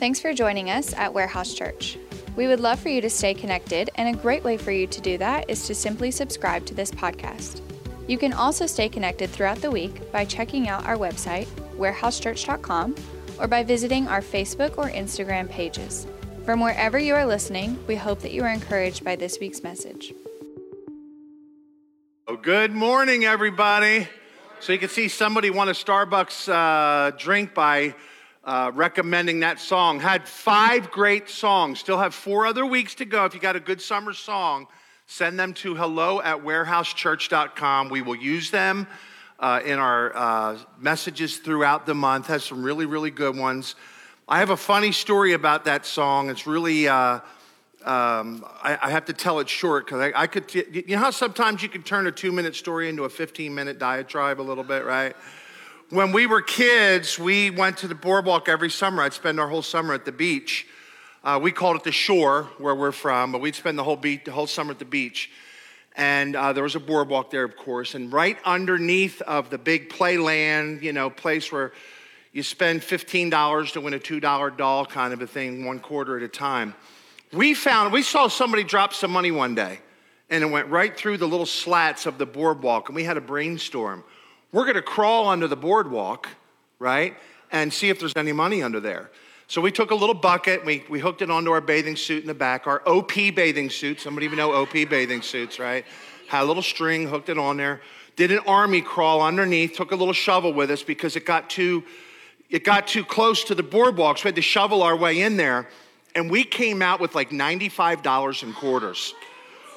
Thanks for joining us at Warehouse Church. We would love for you to stay connected, and a great way for you to do that is to simply subscribe to this podcast. You can also stay connected throughout the week by checking out our website, warehousechurch.com, or by visiting our Facebook or Instagram pages. From wherever you are listening, we hope that you are encouraged by this week's message. Oh, good morning, everybody. So you can see somebody won a Starbucks uh, drink by uh, recommending that song. Had five great songs. Still have four other weeks to go. If you got a good summer song, send them to hello at warehousechurch.com. We will use them uh, in our uh, messages throughout the month. Has some really, really good ones. I have a funny story about that song. It's really, uh, um, I, I, have to tell it short because I, I, could, you know how sometimes you can turn a two minute story into a 15 minute diatribe a little bit, right? When we were kids, we went to the boardwalk every summer. I'd spend our whole summer at the beach. Uh, we called it the shore where we're from, but we'd spend the whole, beach, the whole summer at the beach. And uh, there was a boardwalk there, of course. And right underneath of the big playland, you know, place where you spend $15 to win a $2 doll kind of a thing, one quarter at a time. We found, we saw somebody drop some money one day, and it went right through the little slats of the boardwalk, and we had a brainstorm. We're gonna crawl under the boardwalk, right, and see if there's any money under there. So we took a little bucket, we, we hooked it onto our bathing suit in the back, our OP bathing suit. Somebody even know OP bathing suits, right? Had a little string, hooked it on there. Did an army crawl underneath, took a little shovel with us because it got too, it got too close to the boardwalk. So we had to shovel our way in there. And we came out with like $95 in quarters.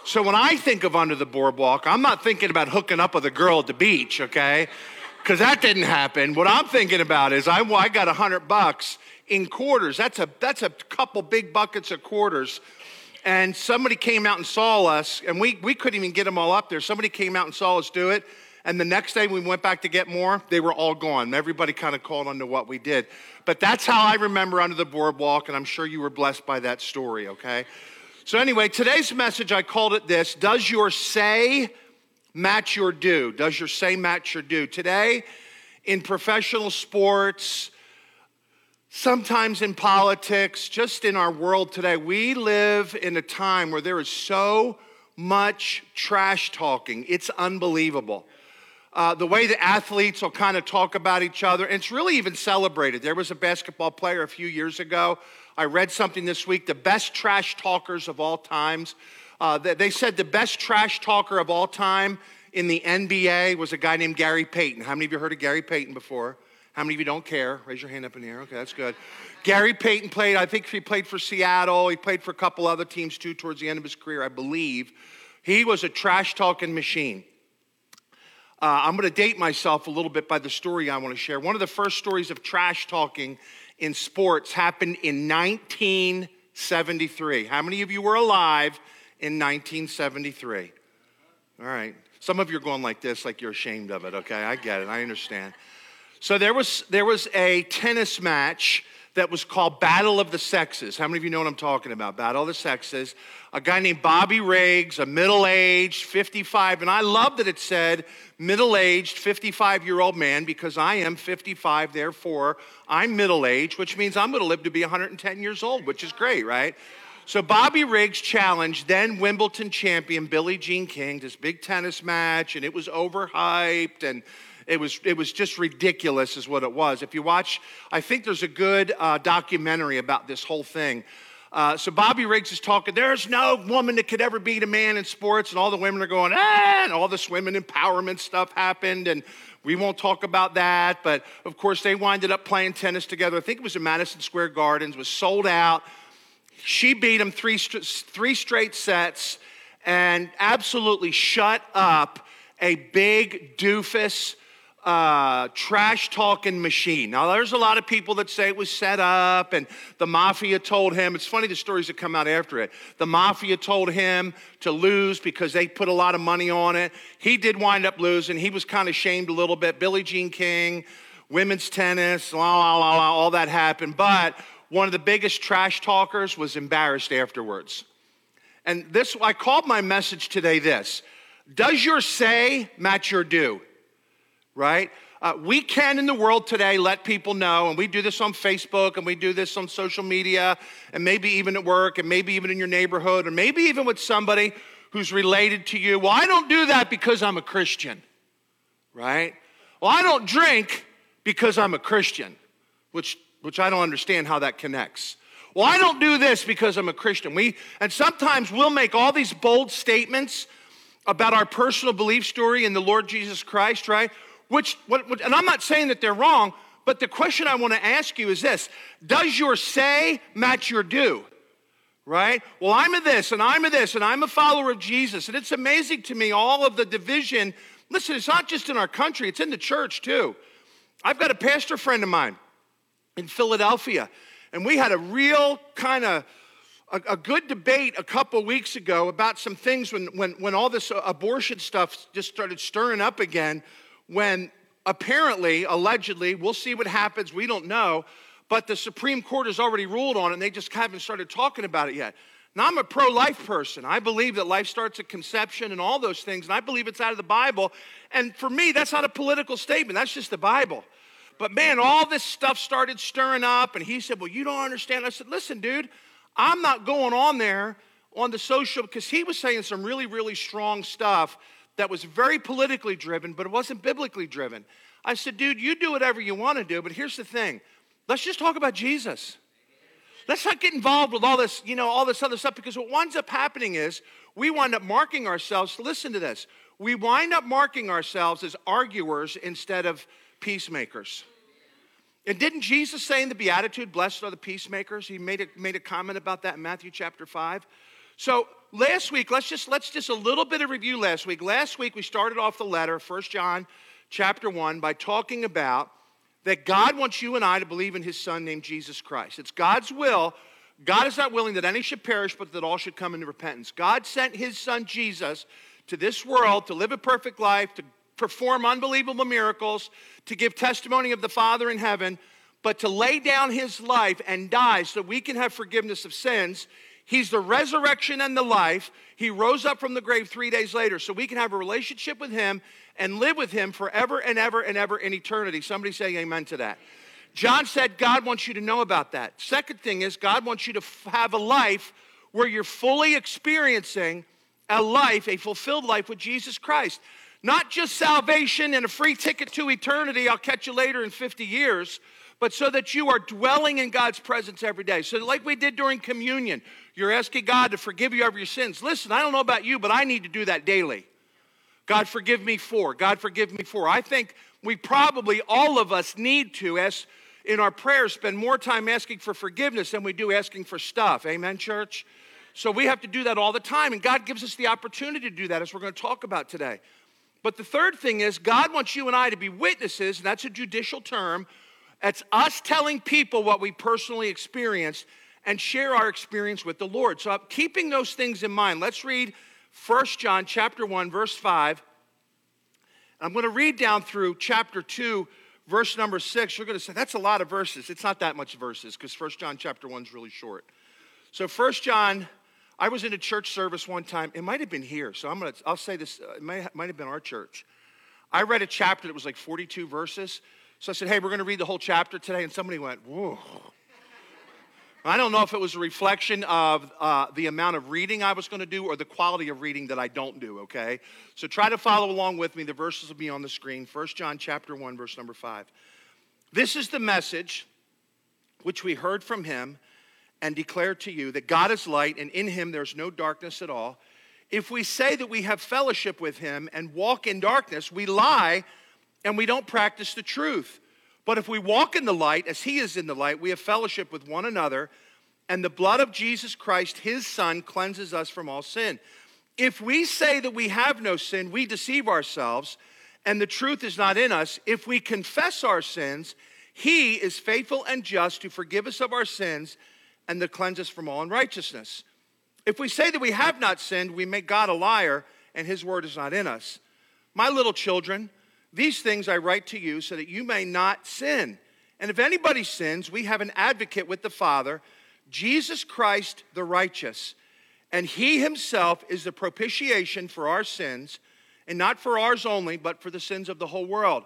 So when I think of under the boardwalk, I'm not thinking about hooking up with a girl at the beach, okay? Because that didn't happen. What I'm thinking about is I, I got a hundred bucks in quarters. That's a that's a couple big buckets of quarters. And somebody came out and saw us, and we, we couldn't even get them all up there. Somebody came out and saw us do it. And the next day we went back to get more, they were all gone. Everybody kind of called on to what we did. But that's how I remember under the boardwalk, and I'm sure you were blessed by that story, okay? So, anyway, today's message, I called it this Does your say match your do? Does your say match your do? Today, in professional sports, sometimes in politics, just in our world today, we live in a time where there is so much trash talking. It's unbelievable uh, the way the athletes will kind of talk about each other. And it's really even celebrated. There was a basketball player a few years ago. I read something this week the best trash talkers of all times. Uh, they said the best trash talker of all time in the NBA was a guy named Gary Payton. How many of you heard of Gary Payton before? How many of you don't care? Raise your hand up in the air. Okay, that's good. Gary Payton played, I think he played for Seattle. He played for a couple other teams too towards the end of his career, I believe. He was a trash talking machine. Uh, I'm going to date myself a little bit by the story I want to share. One of the first stories of trash talking in sports happened in 1973. How many of you were alive in 1973? All right. Some of you are going like this, like you're ashamed of it, okay? I get it. I understand. So there was, there was a tennis match that was called Battle of the Sexes. How many of you know what I'm talking about? Battle of the Sexes. A guy named Bobby Riggs, a middle aged 55, and I love that it said middle aged 55 year old man because I am 55, therefore I'm middle aged, which means I'm gonna live to be 110 years old, which is great, right? So Bobby Riggs challenged then Wimbledon champion Billie Jean King, this big tennis match, and it was overhyped and it was, it was just ridiculous, is what it was. If you watch, I think there's a good uh, documentary about this whole thing. Uh, so Bobby Riggs is talking, there's no woman that could ever beat a man in sports, and all the women are going, ah, and all this women empowerment stuff happened, and we won't talk about that. But of course, they winded up playing tennis together. I think it was in Madison Square Gardens, was sold out. She beat him three, three straight sets and absolutely shut up a big doofus uh, trash talking machine. Now, there's a lot of people that say it was set up and the mafia told him. It's funny the stories that come out after it. The mafia told him to lose because they put a lot of money on it. He did wind up losing. He was kind of shamed a little bit. Billie Jean King, women's tennis, la, la, la, la, all that happened. But one of the biggest trash talkers was embarrassed afterwards. And this, I called my message today this Does your say match your do? Right? Uh, we can in the world today let people know, and we do this on Facebook and we do this on social media, and maybe even at work, and maybe even in your neighborhood, or maybe even with somebody who's related to you. Well, I don't do that because I'm a Christian, right? Well, I don't drink because I'm a Christian, which, which I don't understand how that connects. Well, I don't do this because I'm a Christian. We, and sometimes we'll make all these bold statements about our personal belief story in the Lord Jesus Christ, right? Which, what, what, and I'm not saying that they're wrong, but the question I want to ask you is this Does your say match your do? Right? Well, I'm a this and I'm a this and I'm a follower of Jesus. And it's amazing to me all of the division. Listen, it's not just in our country, it's in the church too. I've got a pastor friend of mine in Philadelphia, and we had a real kind of a, a, good debate a couple weeks ago about some things when, when, when all this abortion stuff just started stirring up again. When apparently, allegedly, we'll see what happens, we don't know, but the Supreme Court has already ruled on it and they just haven't started talking about it yet. Now, I'm a pro life person. I believe that life starts at conception and all those things, and I believe it's out of the Bible. And for me, that's not a political statement, that's just the Bible. But man, all this stuff started stirring up, and he said, Well, you don't understand. I said, Listen, dude, I'm not going on there on the social because he was saying some really, really strong stuff that was very politically driven, but it wasn't biblically driven. I said, dude, you do whatever you want to do, but here's the thing. Let's just talk about Jesus. Let's not get involved with all this, you know, all this other stuff because what winds up happening is we wind up marking ourselves, listen to this, we wind up marking ourselves as arguers instead of peacemakers. And didn't Jesus say in the Beatitude, blessed are the peacemakers? He made a, made a comment about that in Matthew chapter 5. So last week, let's just let's just a little bit of review last week. Last week we started off the letter, 1 John chapter 1, by talking about that God wants you and I to believe in his son named Jesus Christ. It's God's will. God is not willing that any should perish, but that all should come into repentance. God sent his son Jesus to this world to live a perfect life, to perform unbelievable miracles, to give testimony of the Father in heaven, but to lay down his life and die so we can have forgiveness of sins. He's the resurrection and the life. He rose up from the grave three days later so we can have a relationship with him and live with him forever and ever and ever in eternity. Somebody say amen to that. John said God wants you to know about that. Second thing is, God wants you to f- have a life where you're fully experiencing a life, a fulfilled life with Jesus Christ. Not just salvation and a free ticket to eternity, I'll catch you later in 50 years, but so that you are dwelling in God's presence every day. So, like we did during communion, you're asking God to forgive you of your sins. Listen, I don't know about you, but I need to do that daily. God, forgive me for. God, forgive me for. I think we probably, all of us, need to, as in our prayers, spend more time asking for forgiveness than we do asking for stuff. Amen, church? So we have to do that all the time, and God gives us the opportunity to do that, as we're going to talk about today. But the third thing is, God wants you and I to be witnesses, and that's a judicial term. It's us telling people what we personally experienced and share our experience with the Lord. So, keeping those things in mind, let's read 1 John chapter 1, verse 5. I'm going to read down through chapter 2, verse number 6. You're going to say, that's a lot of verses. It's not that much verses because 1 John chapter 1 is really short. So, 1 John I was in a church service one time. It might have been here, so I'm gonna. I'll say this. Uh, it might, might have been our church. I read a chapter that was like 42 verses. So I said, "Hey, we're going to read the whole chapter today," and somebody went, "Whoa." I don't know if it was a reflection of uh, the amount of reading I was going to do or the quality of reading that I don't do, okay? So try to follow along with me. The verses will be on the screen. 1 John chapter 1 verse number 5. This is the message which we heard from him and declare to you that God is light and in him there's no darkness at all. If we say that we have fellowship with him and walk in darkness, we lie and we don't practice the truth. But if we walk in the light as he is in the light, we have fellowship with one another, and the blood of Jesus Christ, his son, cleanses us from all sin. If we say that we have no sin, we deceive ourselves, and the truth is not in us. If we confess our sins, he is faithful and just to forgive us of our sins and to cleanse us from all unrighteousness. If we say that we have not sinned, we make God a liar, and his word is not in us. My little children, these things I write to you so that you may not sin. And if anybody sins, we have an advocate with the Father, Jesus Christ the righteous. And he himself is the propitiation for our sins, and not for ours only, but for the sins of the whole world.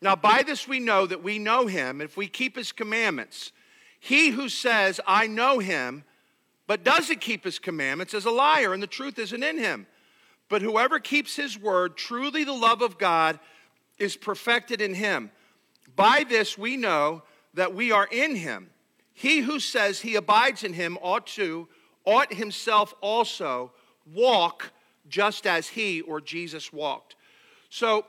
Now, by this we know that we know him if we keep his commandments. He who says, I know him, but doesn't keep his commandments is a liar, and the truth isn't in him. But whoever keeps his word, truly the love of God is perfected in him. By this we know that we are in him. He who says he abides in him ought to, ought himself also walk just as he or Jesus walked. So,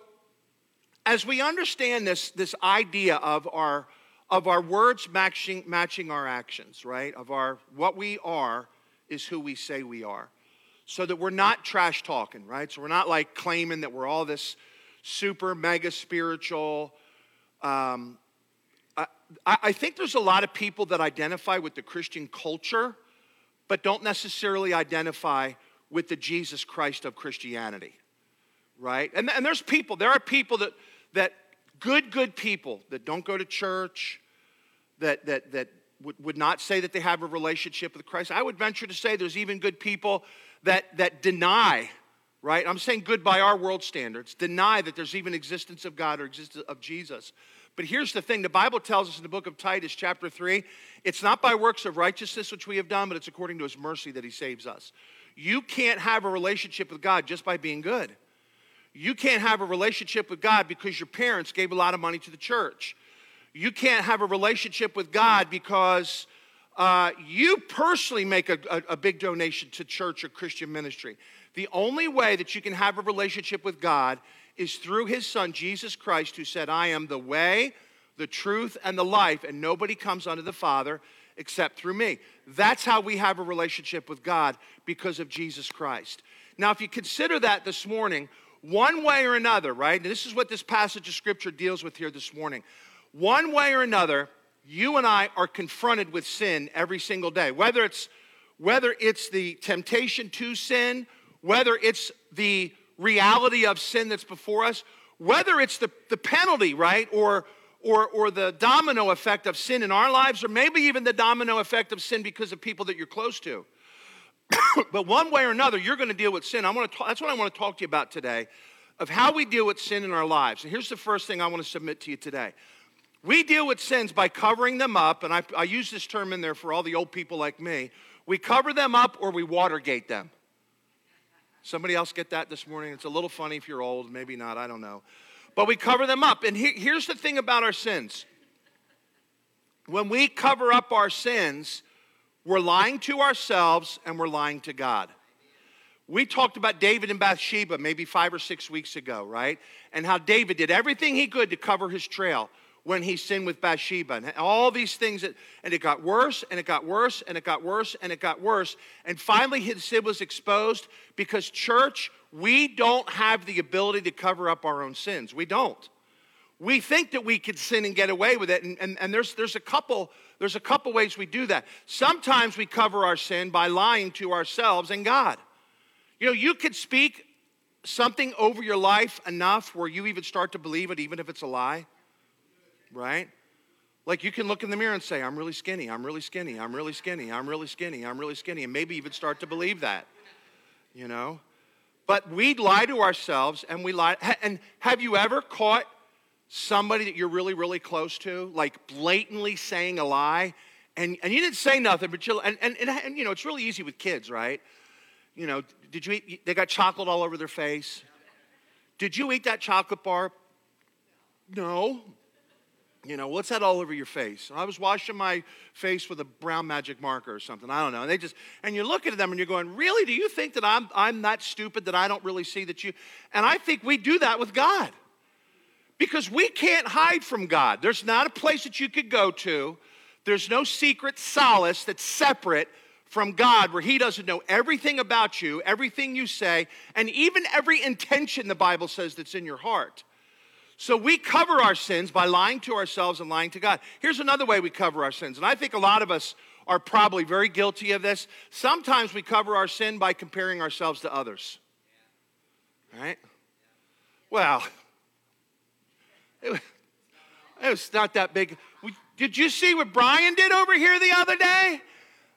as we understand this, this idea of our, of our words matching, matching our actions, right? Of our what we are is who we say we are. So that we're not trash talking, right? So we're not like claiming that we're all this super mega spiritual. Um, I, I think there's a lot of people that identify with the Christian culture, but don't necessarily identify with the Jesus Christ of Christianity, right? And, and there's people, there are people that, that good, good people that don't go to church, that, that, that would, would not say that they have a relationship with Christ. I would venture to say there's even good people that, that deny, right? I'm saying good by our world standards, deny that there's even existence of God or existence of Jesus. But here's the thing the Bible tells us in the book of Titus, chapter 3, it's not by works of righteousness which we have done, but it's according to his mercy that he saves us. You can't have a relationship with God just by being good. You can't have a relationship with God because your parents gave a lot of money to the church. You can't have a relationship with God because uh, you personally make a, a, a big donation to church or Christian ministry. The only way that you can have a relationship with God is through his son, Jesus Christ, who said, I am the way, the truth, and the life, and nobody comes unto the Father except through me. That's how we have a relationship with God because of Jesus Christ. Now, if you consider that this morning, one way or another, right? And this is what this passage of scripture deals with here this morning. One way or another, you and I are confronted with sin every single day. Whether it's whether it's the temptation to sin, whether it's the reality of sin that's before us, whether it's the, the penalty, right? Or or, or the domino effect of sin in our lives, or maybe even the domino effect of sin because of people that you're close to. but one way or another, you're going to deal with sin. I want to talk, that's what I want to talk to you about today of how we deal with sin in our lives. And here's the first thing I want to submit to you today. We deal with sins by covering them up, and I, I use this term in there for all the old people like me. We cover them up or we watergate them. Somebody else get that this morning? It's a little funny if you're old, maybe not, I don't know. But we cover them up. And he, here's the thing about our sins when we cover up our sins, we're lying to ourselves and we're lying to God. We talked about David and Bathsheba maybe five or six weeks ago, right? And how David did everything he could to cover his trail when he sinned with Bathsheba and all these things. That, and it got worse and it got worse and it got worse and it got worse. And finally, his sin was exposed because, church, we don't have the ability to cover up our own sins. We don't. We think that we can sin and get away with it. And, and, and there's, there's, a couple, there's a couple ways we do that. Sometimes we cover our sin by lying to ourselves and God. You know, you could speak something over your life enough where you even start to believe it, even if it's a lie, right? Like you can look in the mirror and say, I'm really skinny, I'm really skinny, I'm really skinny, I'm really skinny, I'm really skinny, and maybe even start to believe that, you know? But we lie to ourselves and we lie. And have you ever caught somebody that you're really, really close to, like blatantly saying a lie? And, and you didn't say nothing, but you, and, and, and, and you know, it's really easy with kids, right? you know, did you eat, they got chocolate all over their face. Did you eat that chocolate bar? No. You know, what's that all over your face? I was washing my face with a brown magic marker or something. I don't know. And they just, and you're looking at them and you're going, really? Do you think that I'm, I'm that stupid that I don't really see that you? And I think we do that with God because we can't hide from God. There's not a place that you could go to. There's no secret solace that's separate from God where He doesn't know everything about you, everything you say, and even every intention the Bible says that's in your heart. So we cover our sins by lying to ourselves and lying to God. Here's another way we cover our sins, and I think a lot of us are probably very guilty of this. Sometimes we cover our sin by comparing ourselves to others. Right? Well, it was, not that big. Did you see what Brian did over here the other day?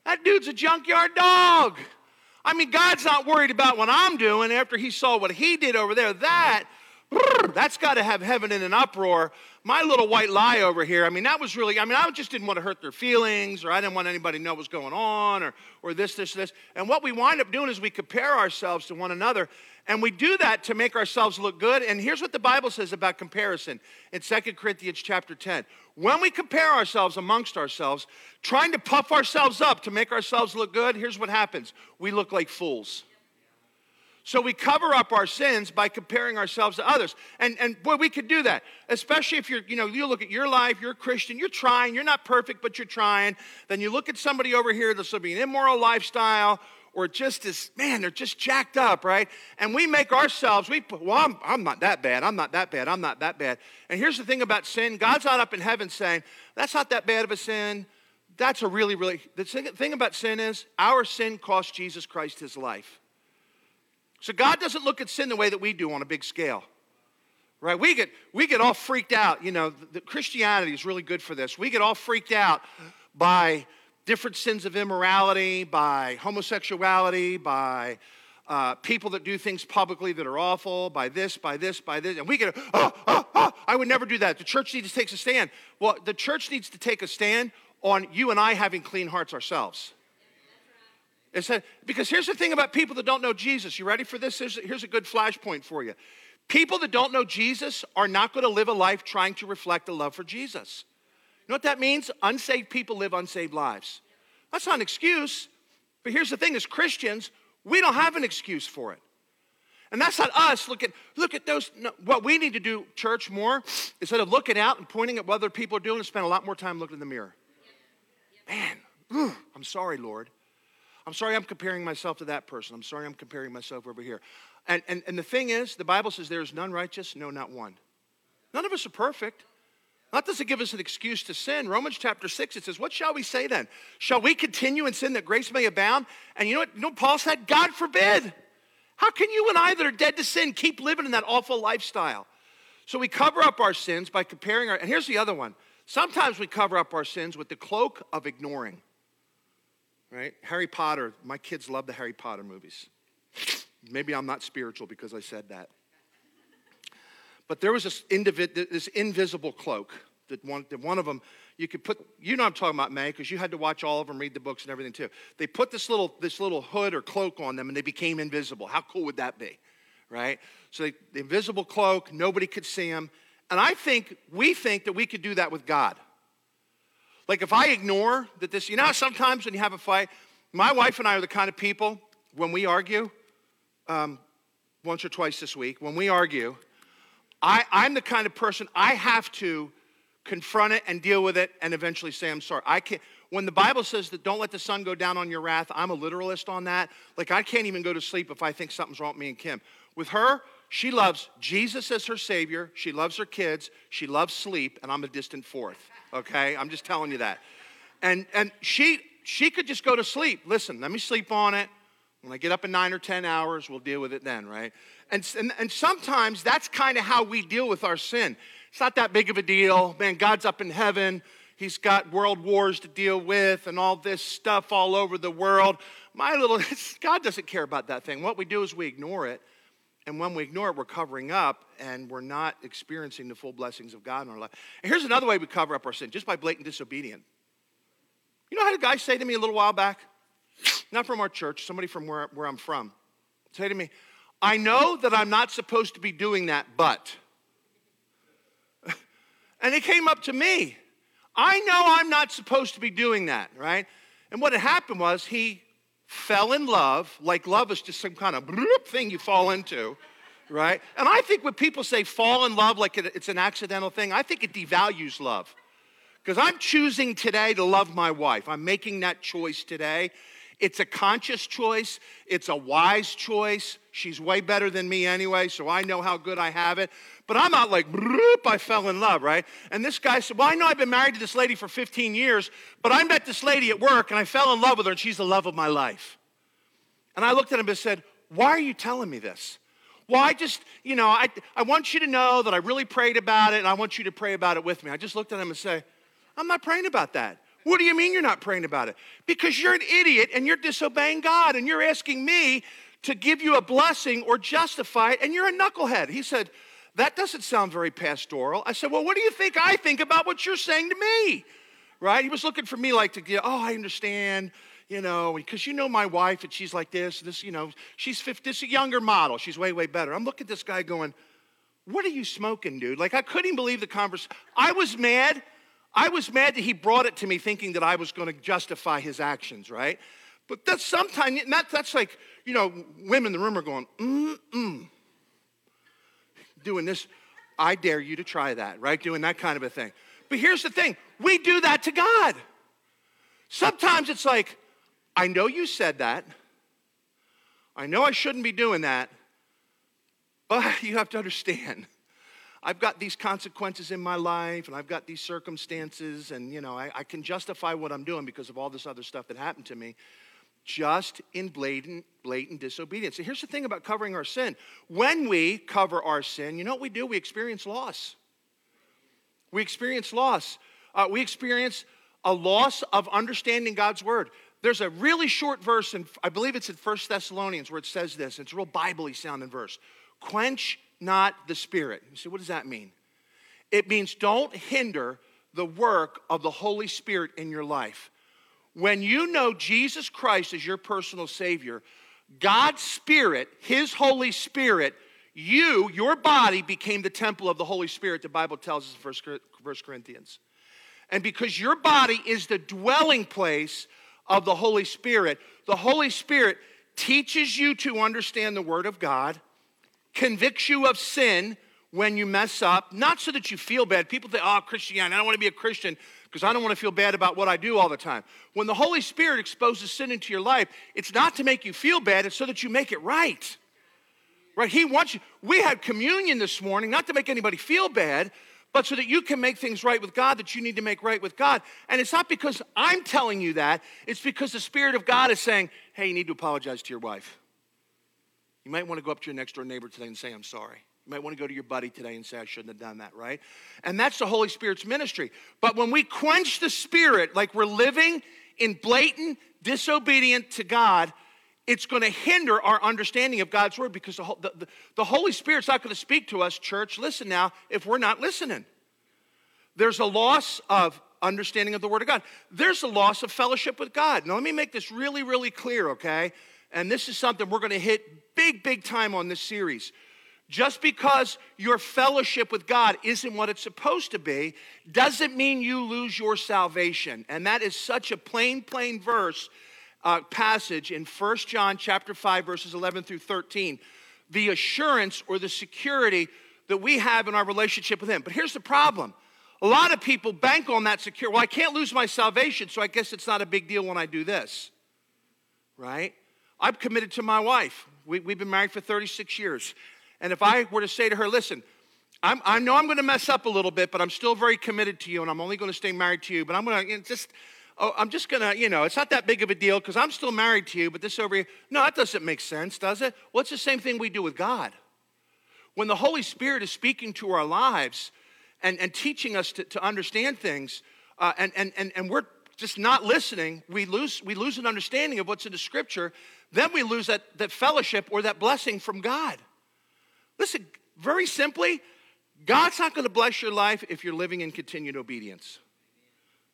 That dude's a junkyard dog. I mean, God's not worried about what I'm doing after he saw what he did over there. That that's got to have heaven in an uproar. My little white lie over here, I mean, that was really, I mean, I just didn't want to hurt their feelings, or I didn't want anybody to know what's going on, or, or this, this, this. And what we wind up doing is we compare ourselves to one another, and we do that to make ourselves look good. And here's what the Bible says about comparison in 2 Corinthians chapter 10. When we compare ourselves amongst ourselves, trying to puff ourselves up to make ourselves look good, here's what happens we look like fools. So we cover up our sins by comparing ourselves to others. And, and boy, we could do that, especially if you're, you know, you look at your life, you're a Christian, you're trying, you're not perfect, but you're trying. Then you look at somebody over here that's living an immoral lifestyle or just as, man, they're just jacked up, right? And we make ourselves, we well, I'm, I'm not that bad, I'm not that bad, I'm not that bad. And here's the thing about sin God's not up in heaven saying, that's not that bad of a sin. That's a really, really, the thing about sin is our sin cost Jesus Christ his life. So God doesn't look at sin the way that we do on a big scale. Right? We get, we get all freaked out. You know, the, the Christianity is really good for this. We get all freaked out by different sins of immorality, by homosexuality, by uh, people that do things publicly that are awful, by this, by this, by this. And we get, oh, oh, oh, I would never do that. The church needs to take a stand. Well, the church needs to take a stand on you and I having clean hearts ourselves. It said, because here's the thing about people that don't know Jesus. You ready for this? Here's, here's a good flashpoint for you. People that don't know Jesus are not going to live a life trying to reflect the love for Jesus. You know what that means? Unsaved people live unsaved lives. That's not an excuse. But here's the thing as Christians, we don't have an excuse for it. And that's not us. Look at, look at those. No, what we need to do, church, more, instead of looking out and pointing at what other people are doing, is spend a lot more time looking in the mirror. Man, ugh, I'm sorry, Lord. I'm sorry I'm comparing myself to that person. I'm sorry I'm comparing myself over here. And, and, and the thing is, the Bible says there is none righteous, no, not one. None of us are perfect. That doesn't give us an excuse to sin. Romans chapter 6, it says, What shall we say then? Shall we continue in sin that grace may abound? And you know what, you know what Paul said? God forbid. How can you and I that are dead to sin keep living in that awful lifestyle? So we cover up our sins by comparing our, and here's the other one. Sometimes we cover up our sins with the cloak of ignoring right? Harry Potter, my kids love the Harry Potter movies. Maybe I'm not spiritual because I said that. But there was this, individ, this invisible cloak that one, that one of them, you could put, you know I'm talking about, May, because you had to watch all of them, read the books and everything too. They put this little, this little hood or cloak on them and they became invisible. How cool would that be, right? So they, the invisible cloak, nobody could see them. And I think, we think that we could do that with God. Like if I ignore that this, you know, sometimes when you have a fight, my wife and I are the kind of people when we argue, um, once or twice this week, when we argue, I, I'm the kind of person I have to confront it and deal with it and eventually say I'm sorry. I can't. When the Bible says that don't let the sun go down on your wrath, I'm a literalist on that. Like I can't even go to sleep if I think something's wrong with me and Kim. With her, she loves Jesus as her savior. She loves her kids. She loves sleep, and I'm a distant fourth okay? I'm just telling you that. And, and she, she could just go to sleep. Listen, let me sleep on it. When I get up in nine or 10 hours, we'll deal with it then, right? And, and, and sometimes that's kind of how we deal with our sin. It's not that big of a deal. Man, God's up in heaven. He's got world wars to deal with and all this stuff all over the world. My little, God doesn't care about that thing. What we do is we ignore it and when we ignore it, we're covering up and we're not experiencing the full blessings of God in our life. And here's another way we cover up our sin just by blatant disobedience. You know how a guy say to me a little while back? Not from our church, somebody from where, where I'm from. Say to me, I know that I'm not supposed to be doing that, but. and it came up to me. I know I'm not supposed to be doing that, right? And what had happened was he fell in love, like love is just some kind of thing you fall into, right? And I think when people say fall in love like it's an accidental thing, I think it devalues love. Because I'm choosing today to love my wife. I'm making that choice today. It's a conscious choice, it's a wise choice. She's way better than me anyway, so I know how good I have it. But I'm not like, I fell in love, right? And this guy said, Well, I know I've been married to this lady for 15 years, but I met this lady at work and I fell in love with her and she's the love of my life. And I looked at him and said, Why are you telling me this? Well, I just, you know, I, I want you to know that I really prayed about it and I want you to pray about it with me. I just looked at him and say, I'm not praying about that. What do you mean you're not praying about it? Because you're an idiot and you're disobeying God and you're asking me to give you a blessing or justify it and you're a knucklehead. He said, That doesn't sound very pastoral. I said, Well, what do you think I think about what you're saying to me? Right? He was looking for me like to get, oh, I understand, you know, because you know my wife and she's like this, this, you know, she's 50, this younger model. She's way, way better. I'm looking at this guy going, What are you smoking, dude? Like, I couldn't believe the conversation. I was mad. I was mad that he brought it to me thinking that I was going to justify his actions, right? But that's sometimes, that, that's like, you know, women in the room are going, mm, mm doing this. I dare you to try that, right? Doing that kind of a thing. But here's the thing we do that to God. Sometimes it's like, I know you said that. I know I shouldn't be doing that. But you have to understand, I've got these consequences in my life and I've got these circumstances, and you know, I, I can justify what I'm doing because of all this other stuff that happened to me just in blatant, blatant disobedience. And here's the thing about covering our sin when we cover our sin, you know what we do? We experience loss. We experience loss. Uh, we experience a loss of understanding God's word. There's a really short verse, and I believe it's in First Thessalonians, where it says this. It's a real Bible sounding verse. Quench not the spirit. You say, what does that mean? It means don't hinder the work of the Holy Spirit in your life. When you know Jesus Christ as your personal Savior, God's Spirit, His Holy Spirit, you, your body, became the temple of the Holy Spirit, the Bible tells us in 1 Corinthians. And because your body is the dwelling place of the Holy Spirit, the Holy Spirit teaches you to understand the Word of God, convicts you of sin when you mess up, not so that you feel bad. People think, oh, Christianity, I don't want to be a Christian because I don't want to feel bad about what I do all the time. When the Holy Spirit exposes sin into your life, it's not to make you feel bad, it's so that you make it right. Right? He wants you. We had communion this morning, not to make anybody feel bad, but so that you can make things right with God that you need to make right with God. And it's not because I'm telling you that, it's because the Spirit of God is saying, hey, you need to apologize to your wife. You might want to go up to your next door neighbor today and say, I'm sorry. You might want to go to your buddy today and say, I shouldn't have done that, right? And that's the Holy Spirit's ministry. But when we quench the Spirit, like we're living in blatant disobedience to God, it's going to hinder our understanding of God's word because the, the, the Holy Spirit's not going to speak to us, church, listen now, if we're not listening. There's a loss of understanding of the word of God. There's a loss of fellowship with God. Now, let me make this really, really clear, okay? And this is something we're going to hit big, big time on this series. Just because your fellowship with God isn't what it's supposed to be doesn't mean you lose your salvation. And that is such a plain, plain verse uh, passage in 1 John chapter 5 verses 11 through 13. The assurance or the security that we have in our relationship with him. But here's the problem. A lot of people bank on that security. Well, I can't lose my salvation, so I guess it's not a big deal when I do this. Right? I'm committed to my wife. We, have been married for 36 years. And if I were to say to her, listen, I'm, i know I'm going to mess up a little bit, but I'm still very committed to you, and I'm only going to stay married to you. But I'm going to just, oh, I'm just going to, you know, it's not that big of a deal because I'm still married to you. But this over here, no, that doesn't make sense, does it? Well, it's the same thing we do with God. When the Holy Spirit is speaking to our lives and, and teaching us to, to understand things, uh, and, and, and, and we're just not listening, we lose, we lose an understanding of what's in the scripture. Then we lose that, that fellowship or that blessing from God. Listen, very simply, God's not going to bless your life if you're living in continued obedience.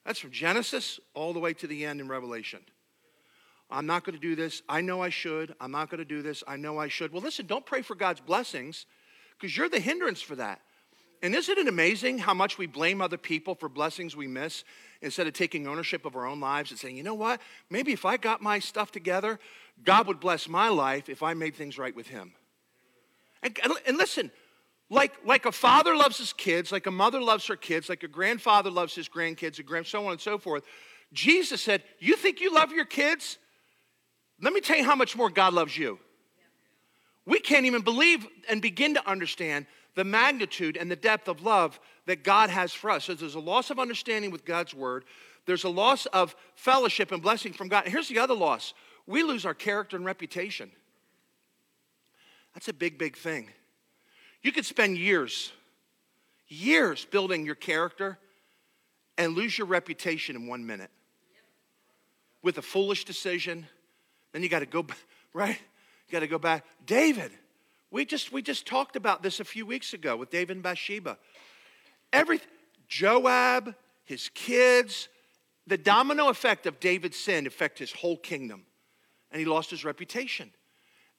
That's from Genesis all the way to the end in Revelation. I'm not going to do this. I know I should. I'm not going to do this. I know I should. Well, listen, don't pray for God's blessings because you're the hindrance for that. And isn't it amazing how much we blame other people for blessings we miss instead of taking ownership of our own lives and saying, you know what? Maybe if I got my stuff together, God would bless my life if I made things right with Him. And, and listen, like, like a father loves his kids, like a mother loves her kids, like a grandfather loves his grandkids, a grand, so on and so forth. Jesus said, You think you love your kids? Let me tell you how much more God loves you. We can't even believe and begin to understand the magnitude and the depth of love that God has for us. So there's a loss of understanding with God's word, there's a loss of fellowship and blessing from God. And here's the other loss we lose our character and reputation. That's a big, big thing. You could spend years, years building your character and lose your reputation in one minute with a foolish decision. Then you got to go, right? You got to go back. David, We just, we just talked about this a few weeks ago with David and Bathsheba. Every, Joab, his kids, the domino effect of David's sin affected his whole kingdom. And he lost his reputation.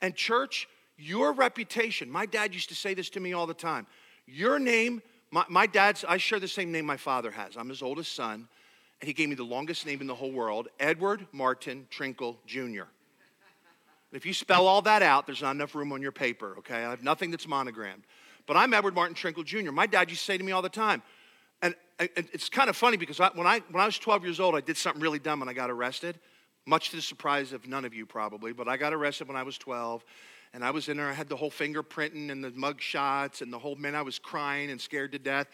And, church, your reputation, my dad used to say this to me all the time. Your name, my, my dad's, I share the same name my father has. I'm his oldest son, and he gave me the longest name in the whole world Edward Martin Trinkle Jr. If you spell all that out, there's not enough room on your paper, okay? I have nothing that's monogrammed. But I'm Edward Martin Trinkle Jr. My dad used to say to me all the time, and it's kind of funny because when, I, when I was 12 years old, I did something really dumb and I got arrested, much to the surprise of none of you probably, but I got arrested when I was 12. And I was in there, I had the whole fingerprinting and the mug shots and the whole, man, I was crying and scared to death.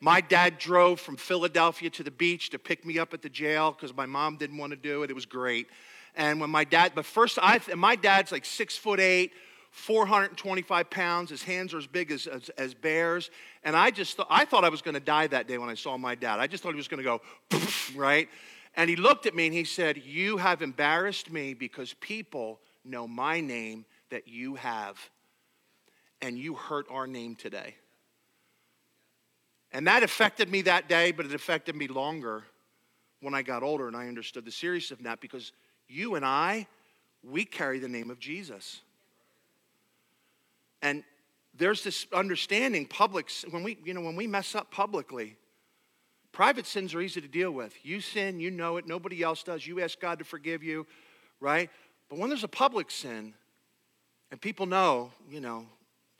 My dad drove from Philadelphia to the beach to pick me up at the jail because my mom didn't want to do it. It was great. And when my dad, but first, I, my dad's like six foot eight, 425 pounds. His hands are as big as, as, as bears. And I just thought, I thought I was going to die that day when I saw my dad. I just thought he was going to go, right? And he looked at me and he said, You have embarrassed me because people know my name that you have, and you hurt our name today. And that affected me that day, but it affected me longer when I got older and I understood the seriousness of that because you and I, we carry the name of Jesus. And there's this understanding, public, when we, you know, when we mess up publicly, private sins are easy to deal with. You sin, you know it, nobody else does. You ask God to forgive you, right? But when there's a public sin, and people know, you know,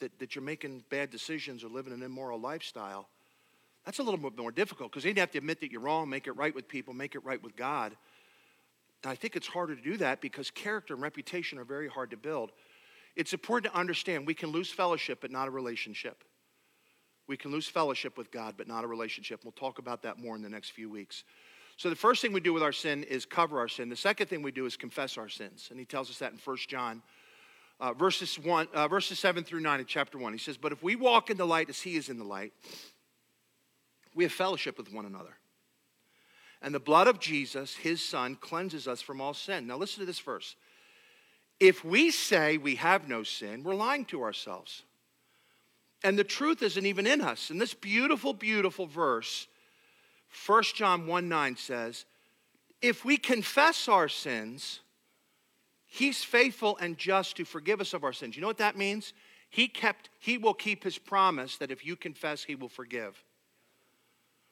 that, that you're making bad decisions or living an immoral lifestyle, that's a little bit more difficult because you have to admit that you're wrong, make it right with people, make it right with God. And I think it's harder to do that because character and reputation are very hard to build. It's important to understand we can lose fellowship, but not a relationship. We can lose fellowship with God, but not a relationship. We'll talk about that more in the next few weeks. So, the first thing we do with our sin is cover our sin. The second thing we do is confess our sins. And he tells us that in 1 John uh, verses, one, uh, verses 7 through 9 in chapter 1. He says, But if we walk in the light as he is in the light, we have fellowship with one another. And the blood of Jesus, his son, cleanses us from all sin. Now, listen to this verse. If we say we have no sin, we're lying to ourselves. And the truth isn't even in us. And this beautiful, beautiful verse, 1 John 1 9 says, If we confess our sins, he's faithful and just to forgive us of our sins. You know what that means? He kept, he will keep his promise that if you confess, he will forgive.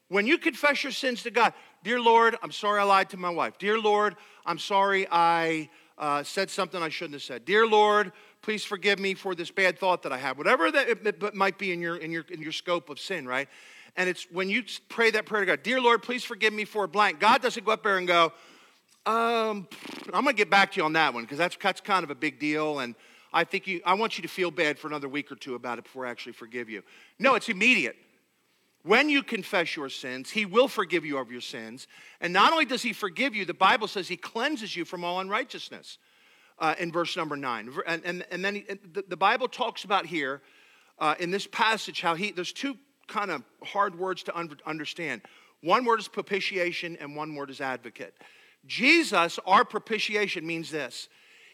When you confess your sins to God, dear Lord, I'm sorry I lied to my wife. Dear Lord, I'm sorry I uh, said something I shouldn't have said. Dear Lord, please forgive me for this bad thought that I have. Whatever that it, might be in your, in, your, in your scope of sin, right? And it's when you pray that prayer to God, Dear Lord, please forgive me for blank. God doesn't go up there and go, um, I'm to get back to you on that one because that's, that's kind of a big deal. And I think you, I want you to feel bad for another week or two about it before I actually forgive you. No, it's immediate. When you confess your sins, He will forgive you of your sins. And not only does He forgive you, the Bible says He cleanses you from all unrighteousness uh, in verse number nine. And, and, and then he, the, the, Bible talks about here uh, in this passage how He, there's two kind of hard words to un- understand. One word is propitiation, and one word is advocate. Jesus, our propitiation, means this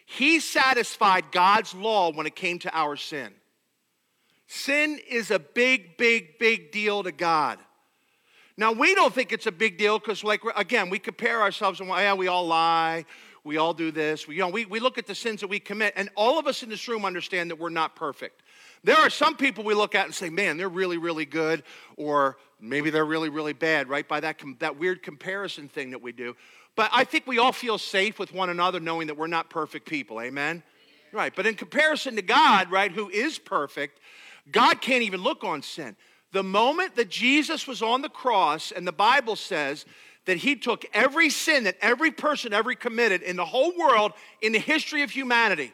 He satisfied God's law when it came to our sin. Sin is a big, big, big deal to God. Now, we don't think it's a big deal because, like, again, we compare ourselves and, yeah, we all lie. We all do this. We, you know, we, we look at the sins that we commit, and all of us in this room understand that we're not perfect. There are some people we look at and say, man, they're really, really good, or maybe they're really, really bad, right? By that, that weird comparison thing that we do. But I think we all feel safe with one another knowing that we're not perfect people. Amen? Right. But in comparison to God, right, who is perfect, God can't even look on sin. The moment that Jesus was on the cross, and the Bible says that he took every sin that every person ever committed in the whole world in the history of humanity,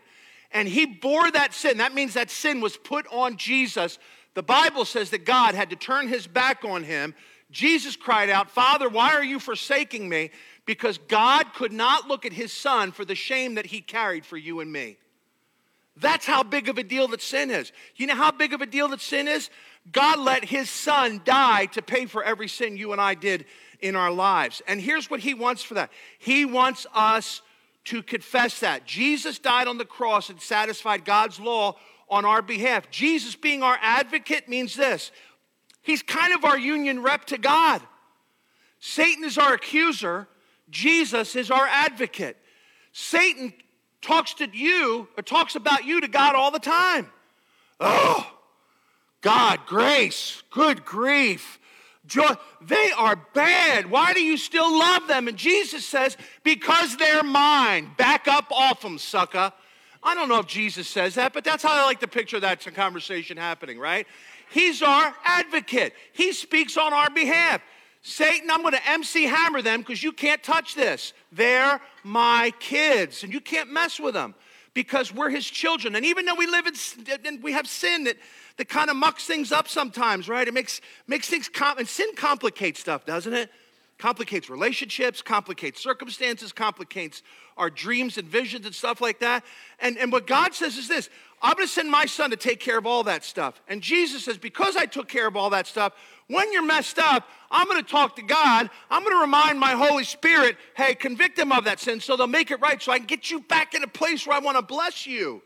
and he bore that sin. That means that sin was put on Jesus. The Bible says that God had to turn his back on him. Jesus cried out, Father, why are you forsaking me? Because God could not look at his son for the shame that he carried for you and me. That's how big of a deal that sin is. You know how big of a deal that sin is? God let his son die to pay for every sin you and I did in our lives. And here's what he wants for that He wants us to confess that. Jesus died on the cross and satisfied God's law on our behalf. Jesus being our advocate means this He's kind of our union rep to God. Satan is our accuser, Jesus is our advocate. Satan talks to you or talks about you to God all the time. Oh, God, grace, good grief, joy. They are bad. Why do you still love them? And Jesus says, because they're mine. Back up off them, sucker. I don't know if Jesus says that, but that's how I like to picture that conversation happening, right? He's our advocate. He speaks on our behalf. Satan, I'm going to MC hammer them because you can't touch this. They're my kids, and you can't mess with them because we're his children. And even though we live in, and we have sin that, that kind of mucks things up sometimes, right? It makes, makes things, com- and sin complicates stuff, doesn't it? Complicates relationships, complicates circumstances, complicates our dreams and visions and stuff like that. And, and what God says is this I'm going to send my son to take care of all that stuff. And Jesus says, because I took care of all that stuff, when you're messed up, I'm going to talk to God. I'm going to remind my Holy Spirit, hey, convict them of that sin so they'll make it right so I can get you back in a place where I want to bless you.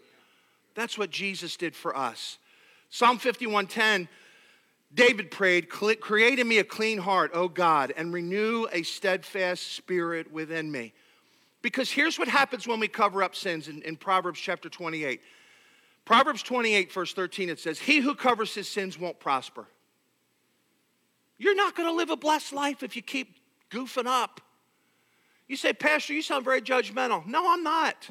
That's what Jesus did for us. Psalm 51:10 David prayed, Create in me a clean heart, O God, and renew a steadfast spirit within me. Because here's what happens when we cover up sins in, in Proverbs chapter 28. Proverbs 28, verse 13, it says, He who covers his sins won't prosper. You're not going to live a blessed life if you keep goofing up. You say, Pastor, you sound very judgmental. No, I'm not.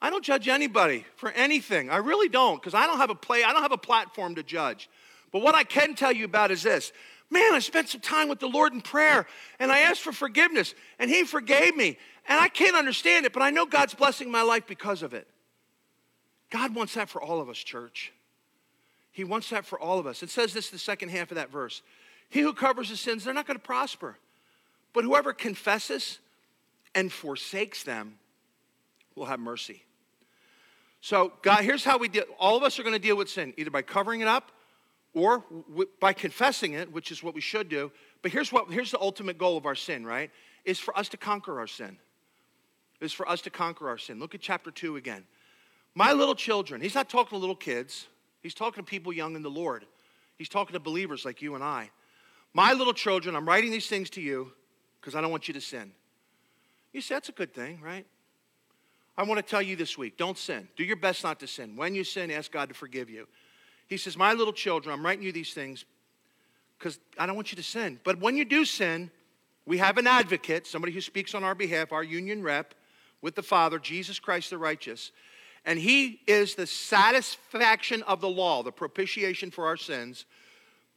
I don't judge anybody for anything. I really don't, because I don't have a play, I don't have a platform to judge. But what I can tell you about is this man, I spent some time with the Lord in prayer and I asked for forgiveness and He forgave me. And I can't understand it, but I know God's blessing my life because of it. God wants that for all of us, church. He wants that for all of us. It says this in the second half of that verse. He who covers his sins, they're not going to prosper. But whoever confesses and forsakes them will have mercy. So, God, here's how we deal. All of us are going to deal with sin, either by covering it up or by confessing it, which is what we should do. But here's what here's the ultimate goal of our sin, right? Is for us to conquer our sin. Is for us to conquer our sin. Look at chapter 2 again. My little children, he's not talking to little kids. He's talking to people young in the Lord. He's talking to believers like you and I. My little children, I'm writing these things to you because I don't want you to sin. You say, that's a good thing, right? I want to tell you this week don't sin. Do your best not to sin. When you sin, ask God to forgive you. He says, My little children, I'm writing you these things because I don't want you to sin. But when you do sin, we have an advocate, somebody who speaks on our behalf, our union rep with the Father, Jesus Christ the righteous. And he is the satisfaction of the law, the propitiation for our sins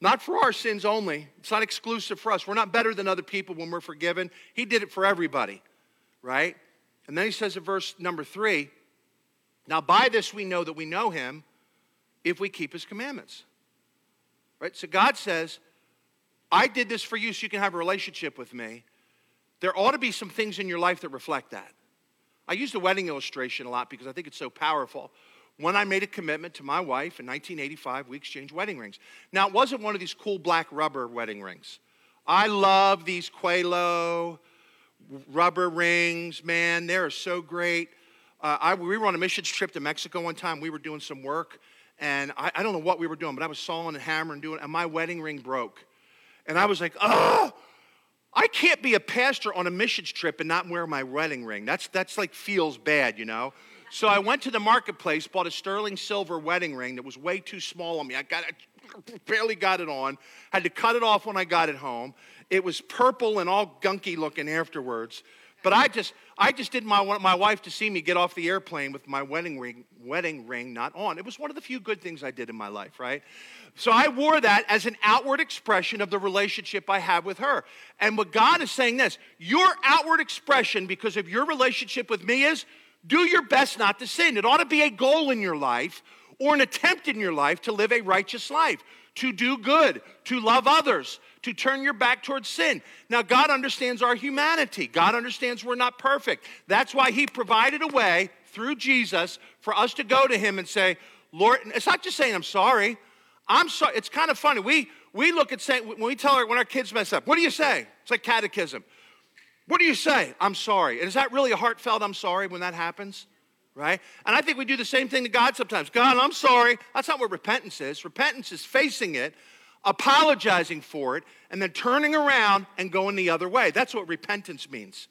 not for our sins only. It's not exclusive for us. We're not better than other people when we're forgiven. He did it for everybody, right? And then he says in verse number three, now by this we know that we know him if we keep his commandments. Right? So God says, I did this for you so you can have a relationship with me. There ought to be some things in your life that reflect that. I use the wedding illustration a lot because I think it's so powerful when I made a commitment to my wife in 1985, we exchanged wedding rings. Now, it wasn't one of these cool black rubber wedding rings. I love these Qalo rubber rings, man. They are so great. Uh, I, we were on a missions trip to Mexico one time. We were doing some work, and I, I don't know what we were doing, but I was sawing and hammering, doing, and my wedding ring broke. And I was like, oh, I can't be a pastor on a missions trip and not wear my wedding ring. That's, that's like feels bad, you know? So I went to the marketplace, bought a sterling silver wedding ring that was way too small on me. I got it, barely got it on. Had to cut it off when I got it home. It was purple and all gunky looking afterwards. But I just, I just didn't want my wife to see me get off the airplane with my wedding ring, wedding ring not on. It was one of the few good things I did in my life, right? So I wore that as an outward expression of the relationship I have with her. And what God is saying this, your outward expression because of your relationship with me is do your best not to sin. It ought to be a goal in your life or an attempt in your life to live a righteous life, to do good, to love others, to turn your back towards sin. Now, God understands our humanity. God understands we're not perfect. That's why He provided a way through Jesus for us to go to Him and say, Lord, it's not just saying, I'm sorry. I'm sorry. It's kind of funny. We, we look at saying, when we tell our, when our kids mess up, what do you say? It's like catechism. What do you say? I'm sorry. And is that really a heartfelt I'm sorry when that happens? right? And I think we do the same thing to God sometimes. God, I'm sorry. That's not what repentance is. Repentance is facing it, apologizing for it, and then turning around and going the other way. That's what repentance means.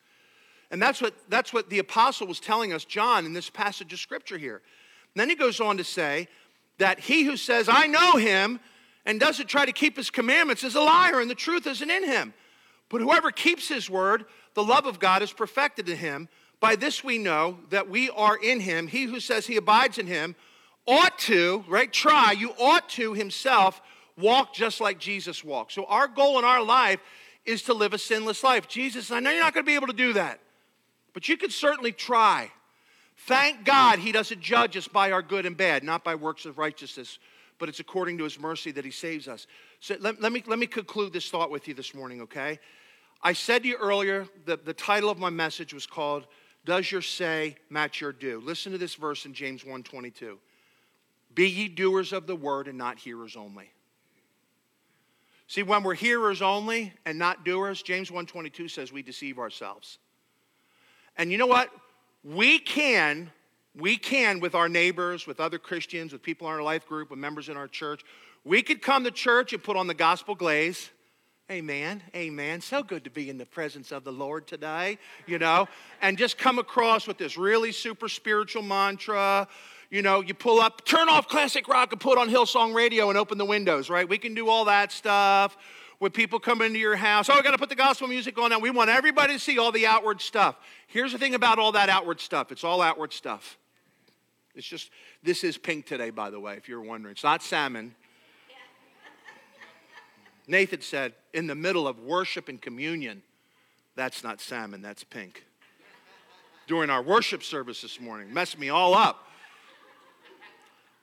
And that's what, that's what the apostle was telling us, John, in this passage of scripture here. And then he goes on to say that he who says, I know him, and doesn't try to keep his commandments is a liar, and the truth isn't in him. But whoever keeps his word, the love of God is perfected in him. By this we know that we are in him. He who says he abides in him ought to, right? Try, you ought to himself walk just like Jesus walked. So our goal in our life is to live a sinless life. Jesus, I know you're not going to be able to do that, but you can certainly try. Thank God he doesn't judge us by our good and bad, not by works of righteousness, but it's according to his mercy that he saves us. So let, let, me, let me conclude this thought with you this morning, okay? I said to you earlier that the title of my message was called Does Your Say Match Your Do? Listen to this verse in James 1:22. Be ye doers of the word and not hearers only. See, when we're hearers only and not doers, James 1:22 says we deceive ourselves. And you know what? We can we can, with our neighbors, with other Christians, with people in our life group, with members in our church, we could come to church and put on the gospel glaze. Amen. Amen. So good to be in the presence of the Lord today, you know, and just come across with this really super spiritual mantra. You know, you pull up, turn off classic rock and put on Hillsong radio and open the windows, right? We can do all that stuff. When people come into your house, oh, I got to put the gospel music on now. We want everybody to see all the outward stuff. Here's the thing about all that outward stuff it's all outward stuff. It's just, this is pink today, by the way, if you're wondering. It's not salmon. Nathan said, in the middle of worship and communion, that's not salmon, that's pink. During our worship service this morning, messed me all up.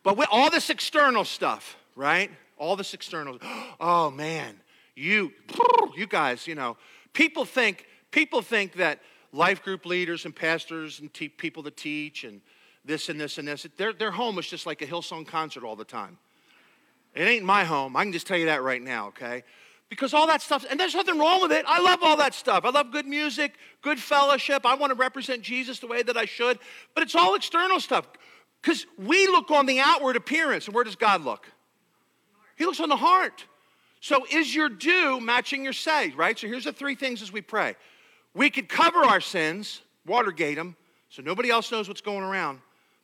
But with all this external stuff, right? All this external, oh man, you, you guys, you know, people think, people think that life group leaders and pastors and te- people that teach and this and this and this. Their, their home is just like a Hillsong concert all the time. It ain't my home. I can just tell you that right now, okay? Because all that stuff, and there's nothing wrong with it. I love all that stuff. I love good music, good fellowship. I want to represent Jesus the way that I should. But it's all external stuff. Because we look on the outward appearance, and where does God look? He looks on the heart. So is your do matching your say, right? So here's the three things as we pray. We could cover our sins, Watergate them, so nobody else knows what's going around.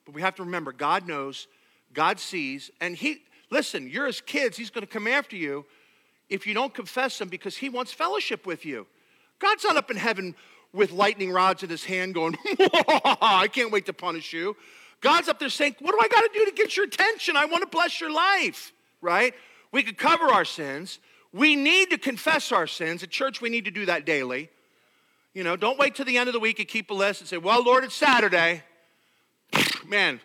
But we have to remember God knows, God sees, and He, listen, you're His kids, He's to come after you if you don't confess Him because He wants fellowship with you. God's not up in heaven with lightning rods in His hand going, I can't wait to punish you. God's up there saying, What do I got to do to get your attention? I want to bless your life, right? We could cover our sins. We need to confess our sins. At church, we need to do that daily. You know, don't wait till the end of the week and keep a list and say, Well, Lord, it's Saturday man,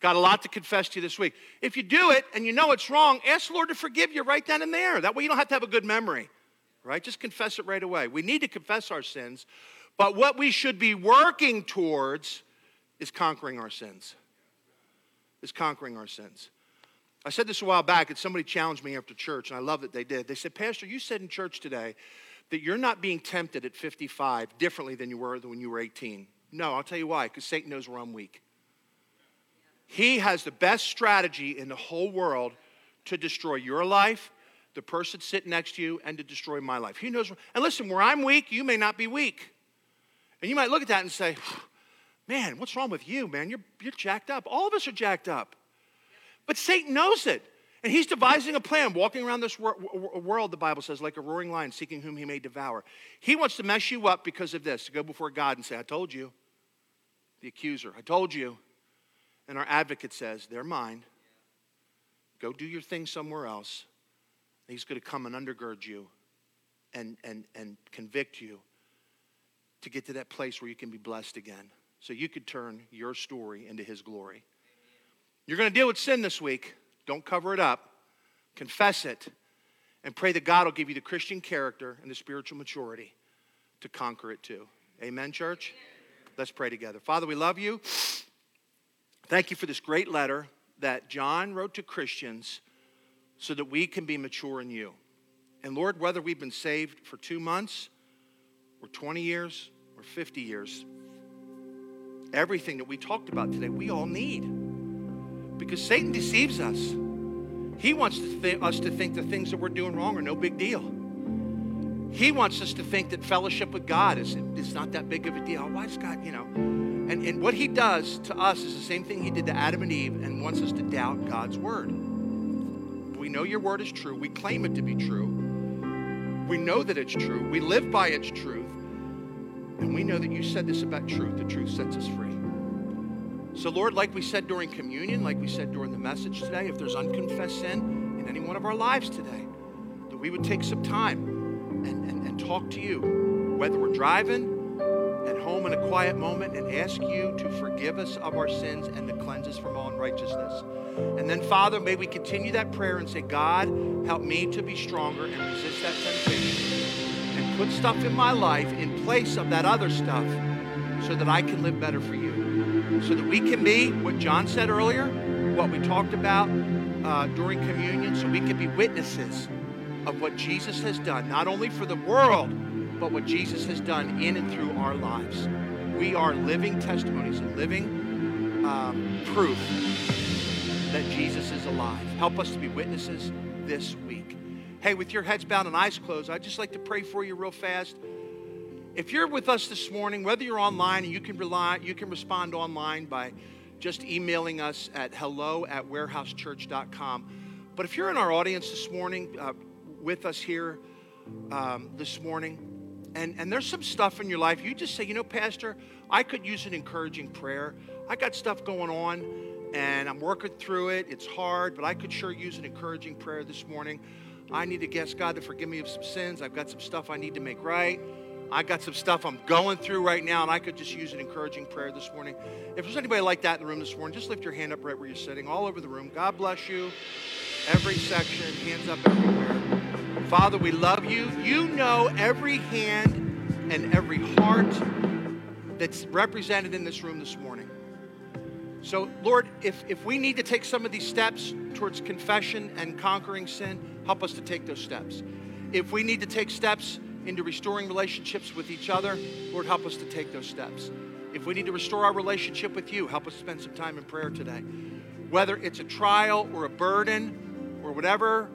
got a lot to confess to you this week. If you do it and you know it's wrong, ask the Lord to forgive you right then and there. That way you don't have to have a good memory, right? Just confess it right away. We need to confess our sins, but what we should be working towards is conquering our sins. Is conquering our sins. I said this a while back, and somebody challenged me after church, and I love that they did. They said, Pastor, you said in church today that you're not being tempted at 55 differently than you were when you were 18. No, I'll tell you why, because Satan knows where I'm weak. He has the best strategy in the whole world to destroy your life, the person sitting next to you, and to destroy my life. He knows. And listen, where I'm weak, you may not be weak. And you might look at that and say, man, what's wrong with you, man? You're, you're jacked up. All of us are jacked up. But Satan knows it. And he's devising a plan, walking around this wor- world, the Bible says, like a roaring lion, seeking whom he may devour. He wants to mess you up because of this, to go before God and say, I told you. The accuser, I told you. And our advocate says, They're mine. Go do your thing somewhere else. He's going to come and undergird you and, and, and convict you to get to that place where you can be blessed again. So you could turn your story into His glory. You're going to deal with sin this week. Don't cover it up. Confess it. And pray that God will give you the Christian character and the spiritual maturity to conquer it too. Amen, church? Let's pray together. Father, we love you. Thank you for this great letter that John wrote to Christians so that we can be mature in you. And Lord, whether we've been saved for two months or 20 years or 50 years, everything that we talked about today, we all need. Because Satan deceives us. He wants to th- us to think the things that we're doing wrong are no big deal. He wants us to think that fellowship with God is, is not that big of a deal. Why is God, you know? And, and what he does to us is the same thing he did to Adam and Eve and wants us to doubt God's word. We know your word is true. We claim it to be true. We know that it's true. We live by its truth. And we know that you said this about truth. The truth sets us free. So, Lord, like we said during communion, like we said during the message today, if there's unconfessed sin in any one of our lives today, that we would take some time and, and, and talk to you, whether we're driving, at home in a quiet moment, and ask you to forgive us of our sins and to cleanse us from all unrighteousness. And then, Father, may we continue that prayer and say, God, help me to be stronger and resist that temptation and put stuff in my life in place of that other stuff so that I can live better for you. So that we can be what John said earlier, what we talked about uh, during communion, so we can be witnesses of what Jesus has done, not only for the world, but what Jesus has done in and through our lives. We are living testimonies and living um, proof that Jesus is alive. Help us to be witnesses this week. Hey, with your heads bowed and eyes closed, I'd just like to pray for you real fast. If you're with us this morning, whether you're online, you can rely, you can respond online by just emailing us at hello at warehousechurch.com. But if you're in our audience this morning, uh, with us here um, this morning, and, and there's some stuff in your life, you just say, you know, Pastor, I could use an encouraging prayer. I got stuff going on and I'm working through it. It's hard, but I could sure use an encouraging prayer this morning. I need to ask God to forgive me of some sins. I've got some stuff I need to make right. I got some stuff I'm going through right now, and I could just use an encouraging prayer this morning. If there's anybody like that in the room this morning, just lift your hand up right where you're sitting, all over the room. God bless you. Every section, hands up everywhere. Father, we love you. You know every hand and every heart that's represented in this room this morning. So, Lord, if, if we need to take some of these steps towards confession and conquering sin, help us to take those steps. If we need to take steps into restoring relationships with each other, Lord, help us to take those steps. If we need to restore our relationship with you, help us spend some time in prayer today. Whether it's a trial or a burden or whatever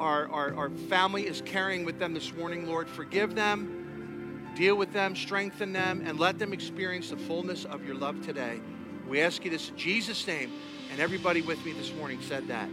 our, our, our family is carrying with them this morning, Lord, forgive them, deal with them, strengthen them, and let them experience the fullness of your love today. We ask you this in Jesus' name. And everybody with me this morning said that.